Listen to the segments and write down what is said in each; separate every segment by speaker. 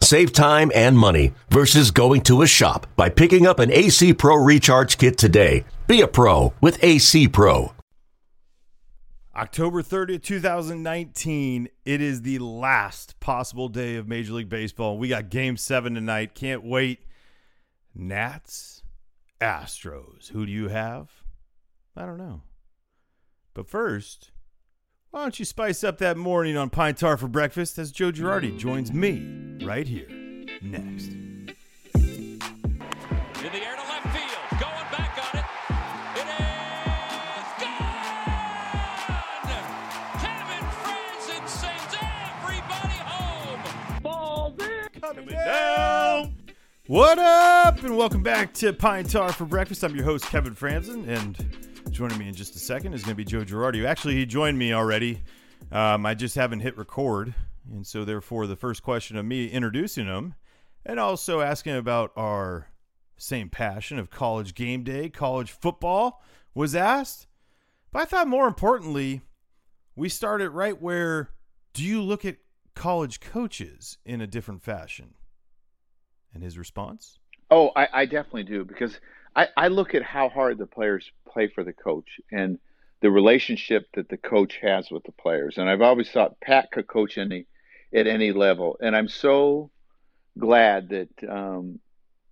Speaker 1: Save time and money versus going to a shop by picking up an AC Pro Recharge Kit today. Be a pro with AC Pro.
Speaker 2: October 30th, 2019. It is the last possible day of Major League Baseball. We got game seven tonight. Can't wait. Nats, Astros. Who do you have? I don't know. But first, why don't you spice up that morning on Pine Tar for breakfast as Joe Girardi joins me right here next.
Speaker 3: In the air to left field, going back on it. It is gone! Kevin Frandsen sends everybody home.
Speaker 2: Ball coming down. What up? And welcome back to Pine Tar for breakfast. I'm your host, Kevin Frandsen, and joining me in just a second is going to be Joe Girardi. Actually, he joined me already. Um, I just haven't hit record, and so therefore, the first question of me introducing him and also asking about our same passion of college game day, college football was asked. But I thought more importantly, we started right where do you look at college coaches in a different fashion? And his response?
Speaker 4: Oh, I, I definitely do because I, I look at how hard the players play for the coach and the relationship that the coach has with the players. And I've always thought Pat could coach any at any level, and I'm so glad that um,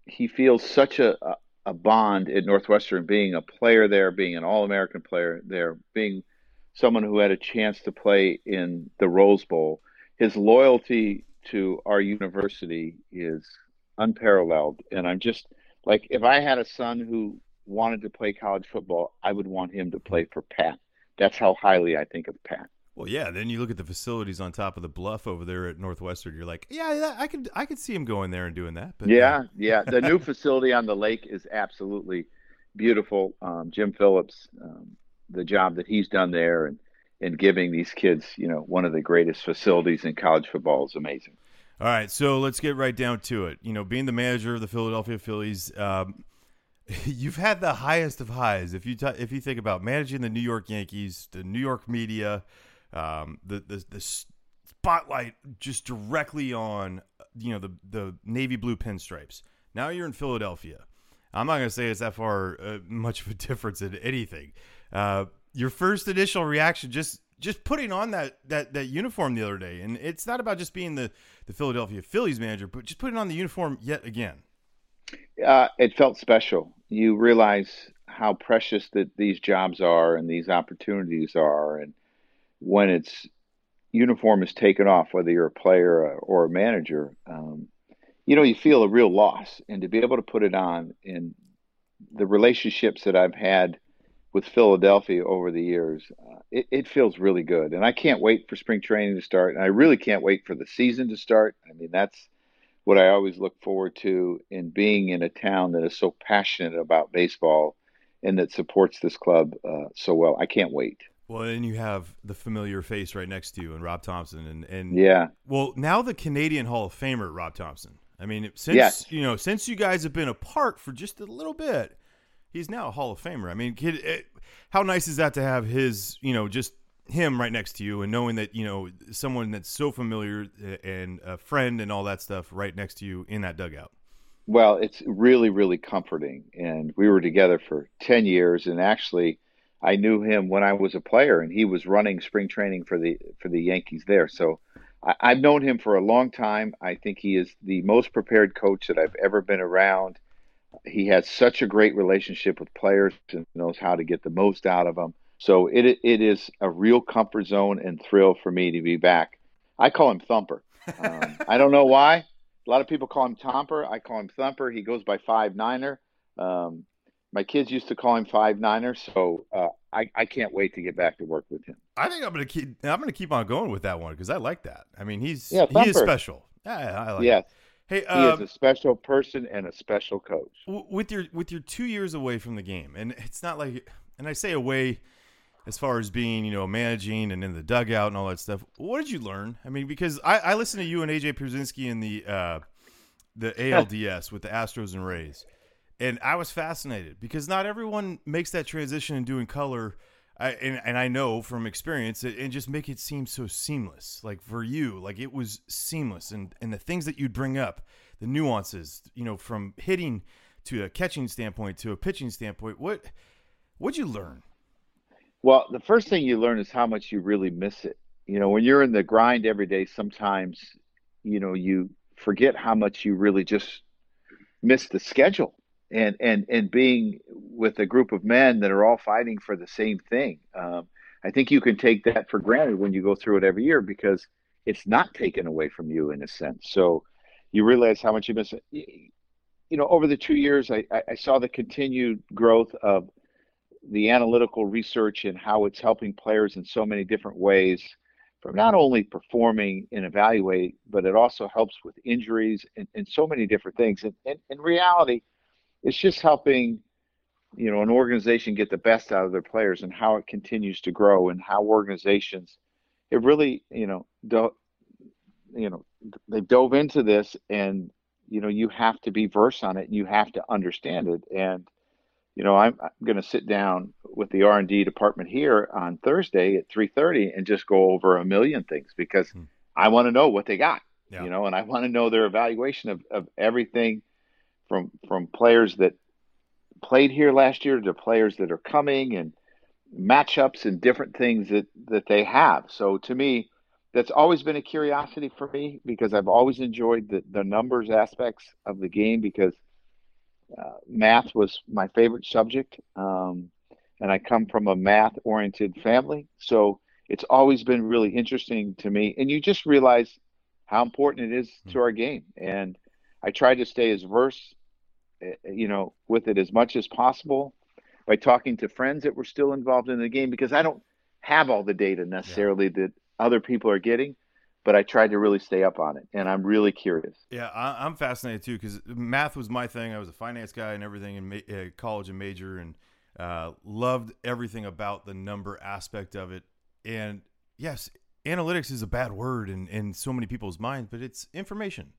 Speaker 4: he feels such a, a bond at Northwestern, being a player there, being an All American player there, being someone who had a chance to play in the Rose Bowl. His loyalty to our university is unparalleled. And I'm just like, if I had a son who wanted to play college football, I would want him to play for Pat. That's how highly I think of Pat.
Speaker 2: Well, yeah. Then you look at the facilities on top of the bluff over there at Northwestern. You're like, yeah, I could, I could see him going there and doing that. But uh,
Speaker 4: Yeah, yeah. The new facility on the lake is absolutely beautiful. Um, Jim Phillips, um, the job that he's done there and, and giving these kids, you know, one of the greatest facilities in college football is amazing.
Speaker 2: All right, so let's get right down to it. You know, being the manager of the Philadelphia Phillies, um, you've had the highest of highs. If you t- if you think about managing the New York Yankees, the New York media, um, the, the the spotlight just directly on you know the the navy blue pinstripes. Now you're in Philadelphia. I'm not going to say it's that far uh, much of a difference in anything. Uh, your first initial reaction, just just putting on that that that uniform the other day, and it's not about just being the the Philadelphia Phillies manager, but just putting on the uniform yet again.
Speaker 4: Uh, it felt special. You realize how precious that these jobs are and these opportunities are, and when its uniform is taken off, whether you're a player or a manager, um, you know you feel a real loss. And to be able to put it on, and the relationships that I've had with Philadelphia over the years, uh, it, it feels really good. And I can't wait for spring training to start, and I really can't wait for the season to start. I mean, that's what I always look forward to in being in a town that is so passionate about baseball and that supports this club uh, so well. I can't wait.
Speaker 2: Well, and you have the familiar face right next to you, and Rob Thomson, and and
Speaker 4: Yeah.
Speaker 2: Well, now the Canadian Hall of Famer Rob Thomson. I mean, since
Speaker 4: Yes.
Speaker 2: you know, since you guys have been apart for just a little bit, he's now a Hall of Famer. I mean, kid, it, how nice is that to have his, you know, just him right next to you, and knowing that you know someone that's so familiar uh, and a friend and all that stuff right next to you in that dugout.
Speaker 4: Well, it's really, really comforting. And we were together for 10 years. And actually, I knew him when I was a player, and he was running spring training for the for the Yankees there. So I, I've known him for a long time. I think he is the most prepared coach that I've ever been around. He has such a great relationship with players and knows how to get the most out of them. So it it is a real comfort zone and thrill for me to be back. I call him Thumper. Um, I don't know why. A lot of people call him Tomper. I call him Thumper. He goes by Five Niner. Um, my kids used to call him Five Niner, so uh, I, I can't wait to get back to work with him.
Speaker 2: I think I'm gonna keep. I'm gonna keep on going with that one because I like that. I mean, he's
Speaker 4: Yeah,
Speaker 2: he is special. Yeah, I like.
Speaker 4: yes,
Speaker 2: It. Hey,
Speaker 4: he
Speaker 2: um,
Speaker 4: is a special person and a special coach.
Speaker 2: w- with your with your two years away from the game, and it's not like, and I say away, as far as being, you know, managing and in the dugout and all that stuff. What did you learn? I mean, because I, I listened to you and AJ Pierzynski in the uh, the ALDS with the Astros and Rays, and I was fascinated because not everyone makes that transition in doing color. I, and, and I know from experience and just make it seem so seamless. Like for you, like it was seamless, and and the things that you'd bring up, the nuances, you know, from hitting to a catching standpoint to a pitching standpoint. What what'd you learn?
Speaker 4: Well, the first thing you learn is how much you really miss it. You know, when you're in the grind every day, sometimes, you know, you forget how much you really just miss the schedule and and and being with a group of men that are all fighting for the same thing. Um, I think you can take that for granted when you go through it every year because it's not taken away from you in a sense. So you realize how much you miss it. You know, over the two years, I, I saw the continued growth of the analytical research and how it's helping players in so many different ways from not only performing and evaluate, but it also helps with injuries and, and so many different things. And, and in reality, it's just helping, you know, an organization get the best out of their players and how it continues to grow and how organizations, it really, you know, do, you know, they dove into this and, you know, you have to be versed on it and you have to understand it. And, you know, I'm, I'm going to sit down with the R and D department here on Thursday at 3:30 and just go over a million things because hmm. I want to know what they got. Yeah. You know, and I want to know their evaluation of, of everything from from players that played here last year to players that are coming and matchups and different things that that they have. So to me, that's always been a curiosity for me because I've always enjoyed the the numbers aspects of the game because uh, math was my favorite subject, um, and I come from a math-oriented family, so it's always been really interesting to me. And you just realize how important it is to hmm. our game, and I try to stay as versed, you know, with it as much as possible by talking to friends that were still involved in the game because I don't have all the data necessarily yeah. that other people are getting but I tried to really stay up on it, and I'm really curious.
Speaker 2: Yeah, I, am fascinated too because math was my thing. I was a finance guy and everything in ma- uh, college and major, and uh, loved everything about the number aspect of it. And yes, analytics is a bad word in, in so many people's minds, but it's information,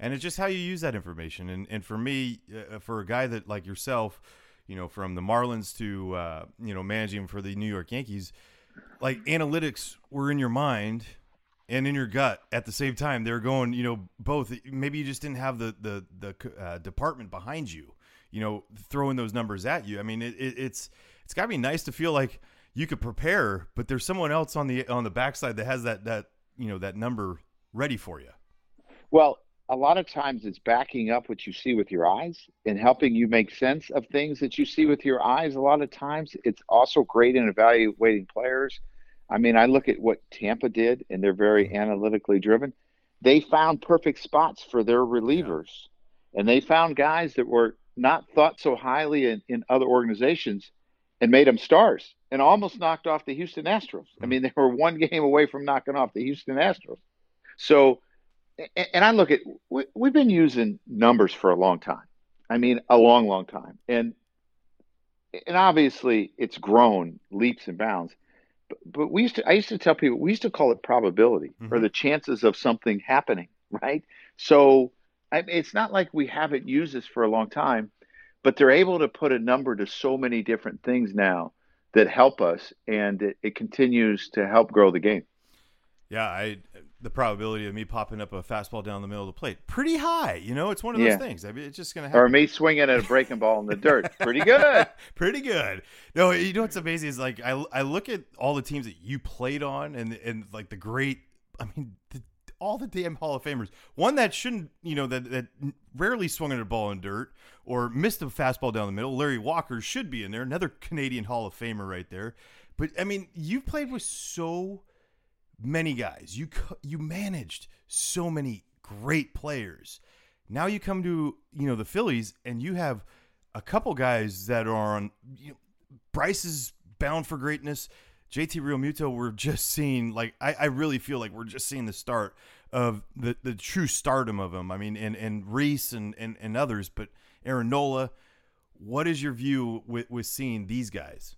Speaker 2: and it's just how you use that information. And and for me, uh, for a guy that like yourself, you know, from the Marlins to uh, you know managing for the New York Yankees, like analytics were in your mind and in your gut at the same time. They're going, you know, both. Maybe you just didn't have the the the uh, department behind you, you know, throwing those numbers at you. I mean, it, it, it's it's got to be nice to feel like you could prepare, but there's someone else on the on the backside that has that that you know that number ready for you.
Speaker 4: Well, a lot of times it's backing up what you see with your eyes and helping you make sense of things that you see with your eyes. A lot of times it's also great in evaluating players I mean, I look at what Tampa did, and they're very mm-hmm. analytically driven. They found perfect spots for their relievers, yeah. and they found guys that were not thought so highly in, in other organizations and made them stars and almost knocked off the Houston Astros. I mm-hmm. mean, they were one game away from knocking off the Houston Astros. So, and I look at, we, we've been using numbers for a long time. I mean, a long, long time. And, and obviously it's grown leaps and bounds but we used to i used to tell people we used to call it probability mm-hmm. or the chances of something happening right so I it's not like we haven't used this for a long time but they're able to put a number to so many different things now that help us and it, it continues to help grow the game
Speaker 2: yeah i the probability of me popping up a fastball down the middle of the plate pretty high. You know, it's one of those yeah. things. I mean, it's just going to happen.
Speaker 4: Or me swinging at a breaking ball in the dirt. Pretty good.
Speaker 2: pretty good. No, you know what's amazing is like I I look at all the teams that you played on and and like the great. I mean. The, all the damn Hall of Famers. One that shouldn't, you know, that that rarely swung at a ball in dirt or missed a fastball down the middle. Larry Walker should be in there. Another Canadian Hall of Famer right there. But I mean, you've played with so many guys. You you managed so many great players. Now you come to you know the Phillies and you have a couple guys that are on. You know, Bryce is bound for greatness. JT Realmuto, we're just seeing like I, I really feel like we're just seeing the start of the, the true stardom of him. I mean, and and Rhys and, and and others, but Aaron Nola. What is your view with with seeing these guys?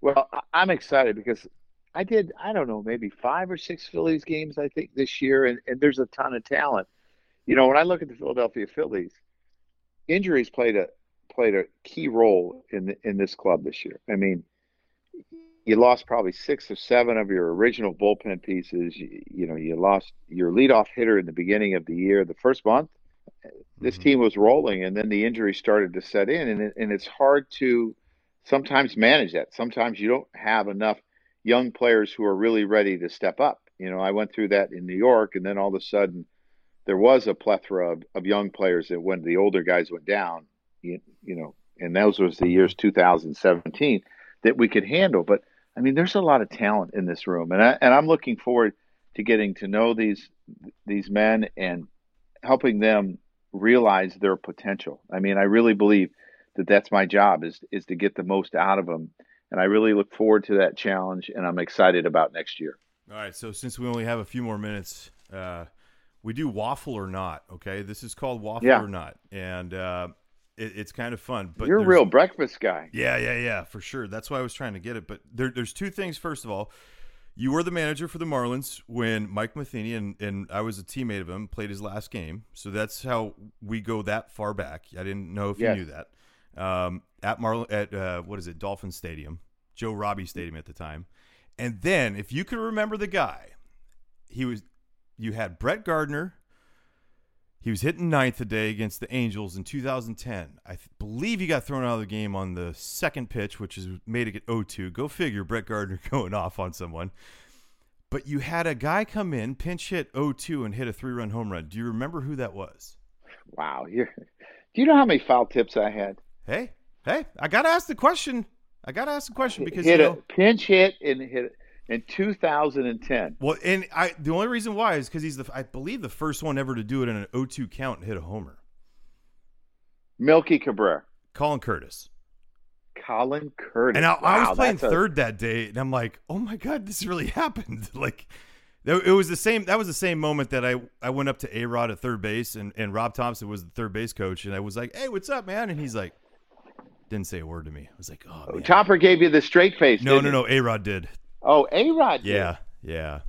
Speaker 4: Well, I'm excited because I did, I don't know, maybe five or six Phillies games, I think, this year, and, and there's a ton of talent. You know, when I look at the Philadelphia Phillies, injuries played a played a key role in in this club this year. I mean, you lost probably six or seven of your original bullpen pieces. You, you know, you lost your leadoff hitter in the beginning of the year, the first month. This
Speaker 2: Mhm.
Speaker 4: team was rolling, and then the injuries started to set in, and it, and it's hard to sometimes manage that. Sometimes you don't have enough young players who are really ready to step up. You know, I went through that in New York, and then all of a sudden, there was a plethora of, of young players that when the older guys went down, you, you know, and those was the years 2017 that we could handle. But I mean, there's a lot of talent in this room, and I, and I'm looking forward to getting to know these these men and helping them realize their potential. I mean, I really believe that that's my job is is to get the most out of them, and I really look forward to that challenge, and I'm excited about next year.
Speaker 2: All right, so since we only have a few more minutes, uh, we do waffle or not. Okay, this is called waffle
Speaker 4: Yeah.
Speaker 2: or not, and uh, it, it's kind of fun. But
Speaker 4: You're a real breakfast guy.
Speaker 2: Yeah, yeah, yeah, for sure. That's why I was trying to get it. But there, there's two things. First of all, you were the manager for the Marlins when Mike Matheny and, and I was a teammate of him played his last game. So that's how we go that far back. I didn't know if
Speaker 4: Yes.
Speaker 2: you knew that. Um, at Marlin at uh, what is it, Dolphin Stadium, Joe Robbie Stadium at the time. And then, if you could remember the guy, he was. You had Brett Gardner. He was hitting ninth today against the Angels in 2010. I th- believe he got thrown out of the game on the second pitch, which is made it 0-2. Go figure, Brett Gardner going off on someone. But you had a guy come in, pinch hit 0-2, and hit a three-run home run. Do you remember who that was?
Speaker 4: Wow, you're. Do you know how many foul tips I had?
Speaker 2: Hey, hey, I gotta ask the question. I gotta ask the question because
Speaker 4: hit
Speaker 2: you
Speaker 4: a pinch hit and hit in 2010.
Speaker 2: well, and I the only reason why is because he's the I believe the first one ever to do it in an 0-2 count and hit a homer.
Speaker 4: Melky Cabrera,
Speaker 2: Colin Curtis.
Speaker 4: Colin Curtis.
Speaker 2: And I, I was playing
Speaker 4: that's a-
Speaker 2: third that day, and I'm like, "Oh my god, this really happened!" Like, it it was the same. That was the same moment that I I went up to A Rod at third base, and and Rob Thomson was the third base coach, and I was like, "Hey, what's up, man?" And he's like, didn't say a word to me. I was like, "Oh, man.
Speaker 4: Topper gave you the straight face.
Speaker 2: no, no, no." A Rod did.
Speaker 4: Oh, A Rod.
Speaker 2: Yeah, yeah.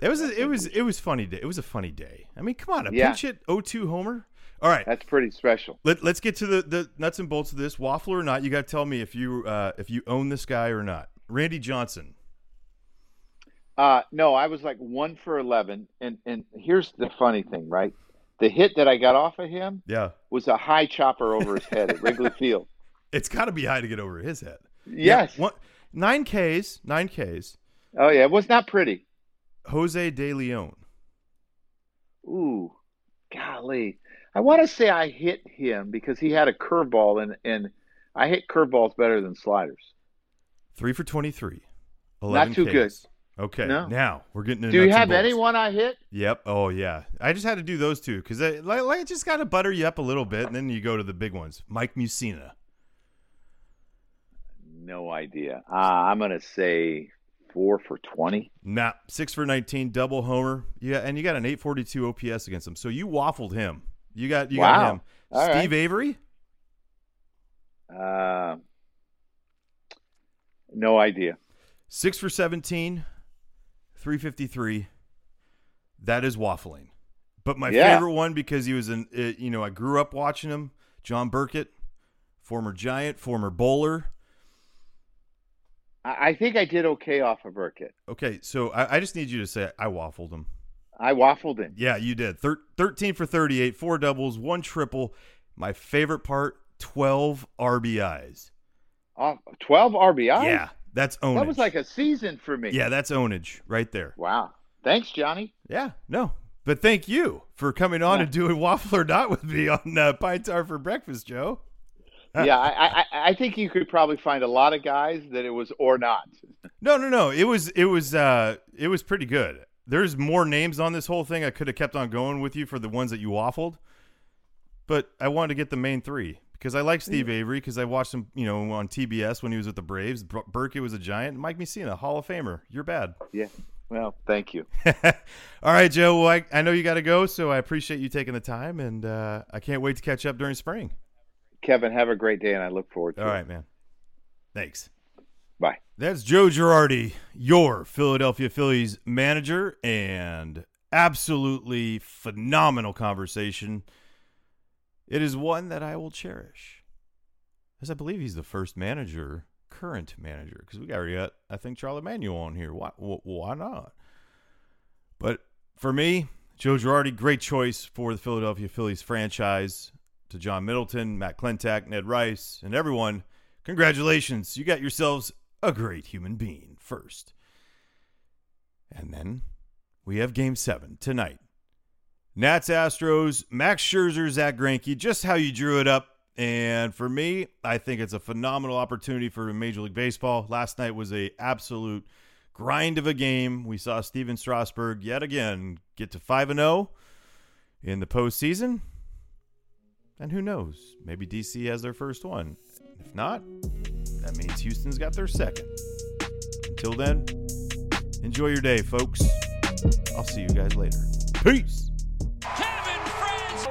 Speaker 2: It was a, it was it was funny day. It was a funny day. I mean, come on, a
Speaker 4: Yeah.
Speaker 2: pinch hit 0-2 homer. All right,
Speaker 4: That's pretty special.
Speaker 2: let, let's get to the, the nuts and bolts of this. Waffle or not, you got to tell me if you uh, if you own this guy or not. Randy Johnson.
Speaker 4: Uh, no, I was like one for 11. And, and here's the funny thing, right? The hit that I got off of him
Speaker 2: Yeah,
Speaker 4: was a high chopper over his head at Wrigley Field.
Speaker 2: It's got to be high to get over his head.
Speaker 4: Yes.
Speaker 2: Yeah, one, nine Ks, nine Ks.
Speaker 4: Oh, yeah. It was not pretty.
Speaker 2: Jose De Leon.
Speaker 4: Ooh, golly. I want to say I hit him because he had a curveball, and, and I hit curveballs better than sliders.
Speaker 2: Three for 23. 11
Speaker 4: too
Speaker 2: Ks.
Speaker 4: good.
Speaker 2: Okay,
Speaker 4: No.
Speaker 2: now we're getting into
Speaker 4: Do you have anyone I hit?
Speaker 2: Yep. Oh yeah. I just had to do those two because I like, like I just got to butter you up a little bit, and then you go to the big ones. Mike Mussina.
Speaker 4: No idea. Uh, I'm going to say four for 20.
Speaker 2: Nah, six for nineteen, double homer. Yeah, and you got an eight forty two OPS against him. So you waffled him. You got you got him.
Speaker 4: All right.
Speaker 2: Steve Avery.
Speaker 4: Uh, no idea.
Speaker 2: Six for 17, 353. That is waffling. But my
Speaker 4: Yeah.
Speaker 2: favorite one because he was an, uh, you know, I grew up watching him. John Burkett, former Giant, former bowler.
Speaker 4: I, think I did okay off of Burkett.
Speaker 2: Okay, so I, I just need you to say I waffled him.
Speaker 4: I waffled him.
Speaker 2: Yeah, you did. Thir- 13 for 38, four doubles, one triple. My favorite part, 12 RBIs.
Speaker 4: Uh, 12 RBIs?
Speaker 2: Yeah, that's ownage.
Speaker 4: That was like a season for me.
Speaker 2: Yeah, that's ownage right there.
Speaker 4: Wow. Thanks, Johnny.
Speaker 2: Yeah, no. But thank you for coming on
Speaker 4: Yeah.
Speaker 2: and doing waffle or not with me on uh, Pine Tar for breakfast, Joe.
Speaker 4: yeah, I, I, I think you could probably find a lot of guys that it was or not.
Speaker 2: No, no, no. It was it was uh it was pretty good. There's more names on this whole thing. I could have kept on going with you for the ones that you waffled, but I wanted to get the main three because I like Steve Avery because I watched him, you know, on TBS when he was with the Braves. Bur- Burkett was a giant. Mike Mussina, Hall of Famer. You're bad.
Speaker 4: Yeah. Well, thank you.
Speaker 2: All right, Joe. Well, I, I know you got to go, so I appreciate you taking the time, and uh, I can't wait to catch up during spring.
Speaker 4: Kevin, have a great day, and I look forward to
Speaker 2: All
Speaker 4: it.
Speaker 2: right, man. Thanks.
Speaker 4: Bye.
Speaker 2: That's Joe Girardi, your Philadelphia Phillies manager, and absolutely phenomenal conversation. It is one that I will cherish, as I believe he's the first manager, current manager, because we already got, I think, Charlie Manuel on here. Why, why not? But for me, Joe Girardi, great choice for the Philadelphia Phillies franchise. To John Middleton, Matt Klentak, Ned Rice, and everyone, congratulations. You got yourselves a great human being first. And then we have game seven tonight. Nats Astros, Max Scherzer, Zack Greinke, just how you drew it up. And for me, I think it's a phenomenal opportunity for Major League Baseball. Last night was a absolute grind of a game. We saw Stephen Strasburg yet again get to 5 and 0 in the postseason. And who knows? Maybe DC has their first one. If not, that means Houston's got their second. Until then, enjoy your day, folks. I'll see you guys later. Peace.
Speaker 3: Kevin France.